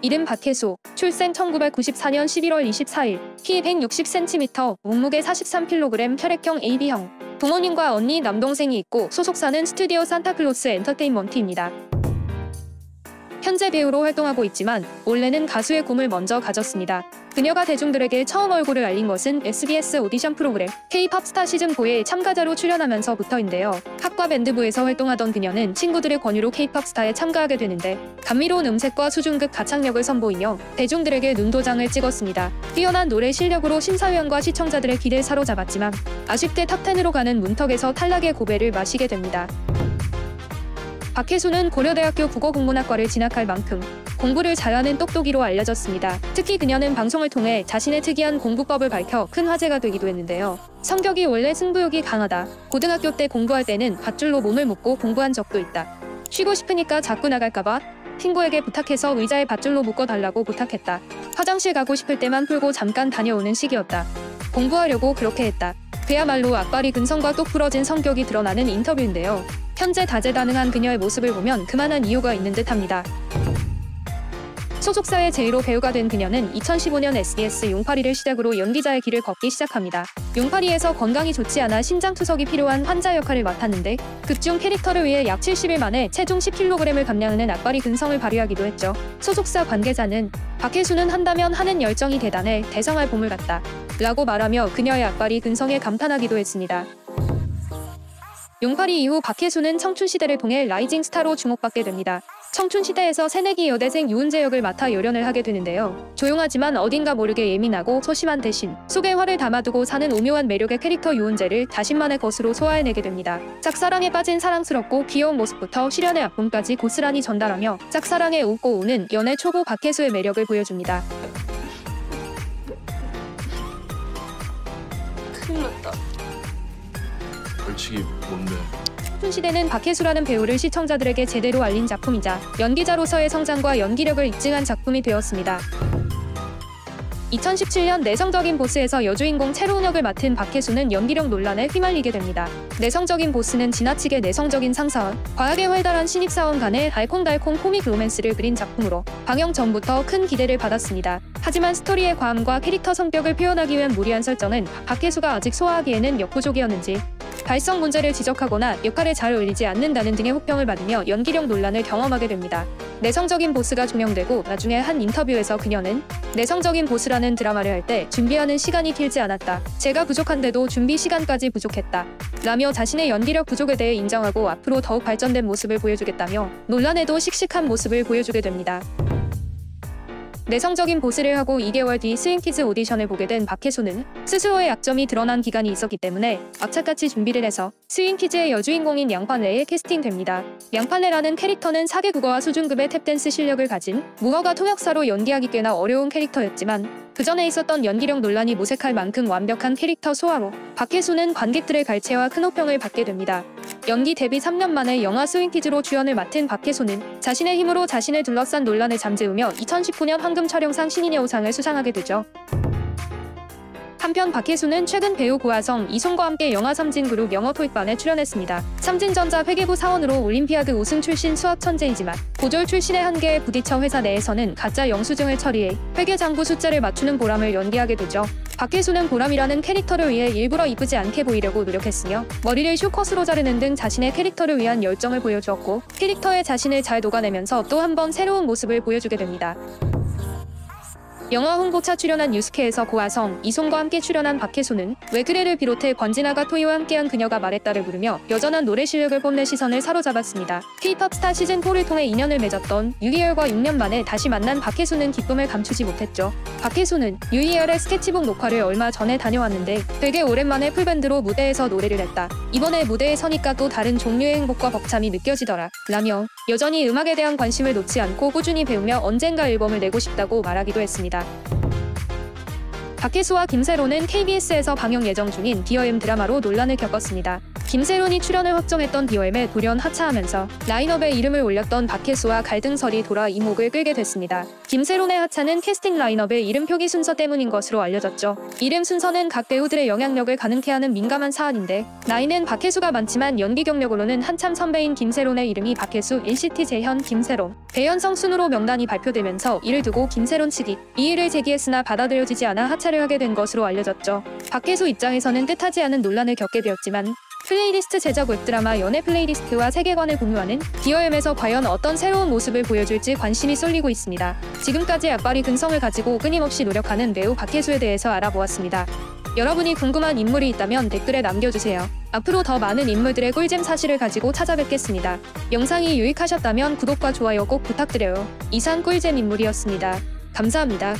이름 박혜수, 출생 1994년 11월 24일, 키 160cm, 몸무게 43kg, 혈액형 AB형. 부모님과 언니, 남동생이 있고 소속사는 스튜디오 산타클로스 엔터테인먼트입니다. 현재 배우로 활동하고 있지만 원래는 가수의 꿈을 먼저 가졌습니다. 그녀가 대중들에게 처음 얼굴을 알린 것은 SBS 오디션 프로그램 K-팝 스타 시즌 4에 참가자로 출연하면서부터인데요. 학과 밴드부에서 활동하던 그녀는 친구들의 권유로 K-팝 스타에 참가하게 되는데 감미로운 음색과 수준급 가창력을 선보이며 대중들에게 눈도장을 찍었습니다. 뛰어난 노래 실력으로 심사위원과 시청자들의 기대를 사로잡았지만 아쉽게 top 10으로 가는 문턱에서 탈락의 고배를 마시게 됩니다. 박혜수는 고려대학교 국어국문학과를 진학할 만큼 공부를 잘하는 똑똑이로 알려졌습니다. 특히 그녀는 방송을 통해 자신의 특이한 공부법을 밝혀 큰 화제가 되기도 했는데요. 성격이 원래 승부욕이 강하다. 고등학교 때 공부할 때는 밧줄로 몸을 묶고 공부한 적도 있다. 쉬고 싶으니까 자꾸 나갈까봐 친구에게 부탁해서 의자에 밧줄로 묶어달라고 부탁했다. 화장실 가고 싶을 때만 풀고 잠깐 다녀오는 시기였다. 공부하려고 그렇게 했다. 그야말로 악발이 근성과 똑 부러진 성격이 드러나는 인터뷰인데요. 현재 다재다능한 그녀의 모습을 보면 그만한 이유가 있는 듯합니다. 소속사의 제의로 배우가 된 그녀는 2015년 SBS 용파리를 시작으로 연기자의 길을 걷기 시작합니다. 용파리에서 건강이 좋지 않아 심장투석이 필요한 환자 역할을 맡았는데 극중 캐릭터를 위해 약 70일 만에 체중 10kg을 감량하는 악바리 근성을 발휘하기도 했죠. 소속사 관계자는 박혜수는 한다면 하는 열정이 대단해 대성할 인물 같다. 라고 말하며 그녀의 악바리 근성에 감탄하기도 했습니다. 용팔이 이후 박혜수는 청춘시대를 통해 rising star로 주목받게 됩니다. 청춘시대에서 새내기 여대생 유은재 역을 맡아 열연을 하게 되는데요. 조용하지만 어딘가 모르게 예민하고 소심한 대신 속에 화를 담아두고 사는 오묘한 매력의 캐릭터 유은재를 자신만의 것으로 소화해내게 됩니다. 짝사랑에 빠진 사랑스럽고 귀여운 모습부터 실연의 아픔까지 고스란히 전달하며 짝사랑에 웃고 우는 연애 초보 박혜수의 매력을 보여줍니다. 큰일 났다. 벌칙이 뭔데? 청춘시대는 박혜수라는 배우를 시청자들에게 제대로 알린 작품이자 연기자로서의 성장과 연기력을 입증한 작품이 되었습니다. 2017년 내성적인 보스에서 여주인공 채로운 역을 맡은 박혜수는 연기력 논란에 휘말리게 됩니다. 내성적인 보스는 지나치게 내성적인 상사원, 과하게 활달한 신입사원 간의 알콩달콩 코믹 로맨스를 그린 작품으로 방영 전부터 큰 기대를 받았습니다. 하지만 스토리의 과함과 캐릭터 성격을 표현하기 위한 무리한 설정은 박혜수가 아직 소화하기에는 역부족이었는지 발성 문제를 지적하거나 역할에 잘 어울리지 않는다는 등의 혹평을 받으며 연기력 논란을 경험하게 됩니다. 내성적인 보스가 종영되고 나중에 한 인터뷰에서 그녀는 내성적인 보스라는 드라마를 할 때 준비하는 시간이 길지 않았다. 제가 부족한데도 준비 시간까지 부족했다. 라며 자신의 연기력 부족에 대해 인정하고 앞으로 더욱 발전된 모습을 보여주겠다며 논란에도 씩씩한 모습을 보여주게 됩니다. 내성적인 보스를 하고 2개월 뒤 스윙키즈 오디션을 보게 된 박혜수는 스스로의 약점이 드러난 기간이 있었기 때문에 악착같이 준비를 해서 스윙키즈의 여주인공인 양판래에 캐스팅됩니다. 양판래라는 캐릭터는 4개 국어와 수준급의 탭댄스 실력을 가진 무허가 통역사로 연기하기 꽤나 어려운 캐릭터였지만 그 전에 있었던 연기력 논란이 무색할 만큼 완벽한 캐릭터 소화로 박혜수는 관객들의 갈채와 큰 호평을 받게 됩니다. 연기 데뷔 3년 만에 영화 스윙키즈로 주연을 맡은 박혜수는 자신의 힘으로 자신을 둘러싼 논란을 잠재우며 2019년 황금 촬영상 신인여우상을 수상하게 되죠. 한편 박혜수는 최근 배우 고아성, 이솜과 함께 영화 삼진그룹 영어 토익반에 출연했습니다. 삼진전자 회계부 사원으로 올림피아드 우승 출신 수학 천재이지만 고졸 출신의 한계에 부딪혀 회사 내에서는 가짜 영수증을 처리해 회계 장부 숫자를 맞추는 보람을 연기하게 되죠. 박혜수는 보람이라는 캐릭터를 위해 일부러 이쁘지 않게 보이려고 노력했으며 머리를 숏컷으로 자르는 등 자신의 캐릭터를 위한 열정을 보여주었고 캐릭터에 자신을 잘 녹아내면서 또 한 번 새로운 모습을 보여주게 됩니다. 영화 홍보차 출연한 유스케에서 고아성, 이솜과 함께 출연한 박혜수는 왜 그래를 비롯해 권진아가 토이와 함께한 그녀가 말했다를 부르며 여전한 노래 실력을 뽐내 시선을 사로잡았습니다. K-팝 스타 시즌4를 통해 인연을 맺었던 유희열과 6년 만에 다시 만난 박혜수는 기쁨을 감추지 못했죠. 박혜수는 유희열의 스케치북 녹화를 얼마 전에 다녀왔는데 되게 오랜만에 full band로 무대에서 노래를 했다. 이번에 무대에 서니까 또 다른 종류의 행복과 벅참이 느껴지더라. 라며 여전히 음악에 대한 관심을 놓지 않고 꾸준히 배우며 언젠가 앨범을 내고 싶다고 말하기도 했습니다. 박혜수와 김새론은 KBS에서 방영 예정 중인 디어엠 드라마로 논란을 겪었습니다. 김새론이 출연을 확정했던 BOM에 돌연 하차하면서 라인업에 이름을 올렸던 박혜수와 갈등설이 돌아 이목을 끌게 됐습니다. 김새론의 하차는 캐스팅 라인업의 이름 표기 순서 때문인 것으로 알려졌죠. 이름 순서는 각 배우들의 영향력을 가늠케 하는 민감한 사안인데 나이는 박혜수가 많지만 연기 경력으로는 한참 선배인 김새론의 이름이 박혜수, NCT 재현, 김새론, 배현성 순으로 명단이 발표되면서 이를 두고 김새론 측이 이의를 제기했으나 받아들여지지 않아 하차를 하게 된 것으로 알려졌죠. 박혜수 입장에서는 뜻하지 않은 논란을 겪게 되었지만 플레이리스트 제작 웹드라마 연애 플레이리스트와 세계관을 공유하는 디어엠에서 과연 어떤 새로운 모습을 보여줄지 관심이 쏠리고 있습니다. 지금까지 악바리 근성을 가지고 끊임없이 노력하는 배우 박혜수에 대해서 알아보았습니다. 여러분이 궁금한 인물이 있다면 댓글에 남겨주세요. 앞으로 더 많은 인물들의 꿀잼 사실을 가지고 찾아뵙겠습니다. 영상이 유익하셨다면 구독과 좋아요 꼭 부탁드려요. 이상 꿀잼 인물이었습니다. 감사합니다.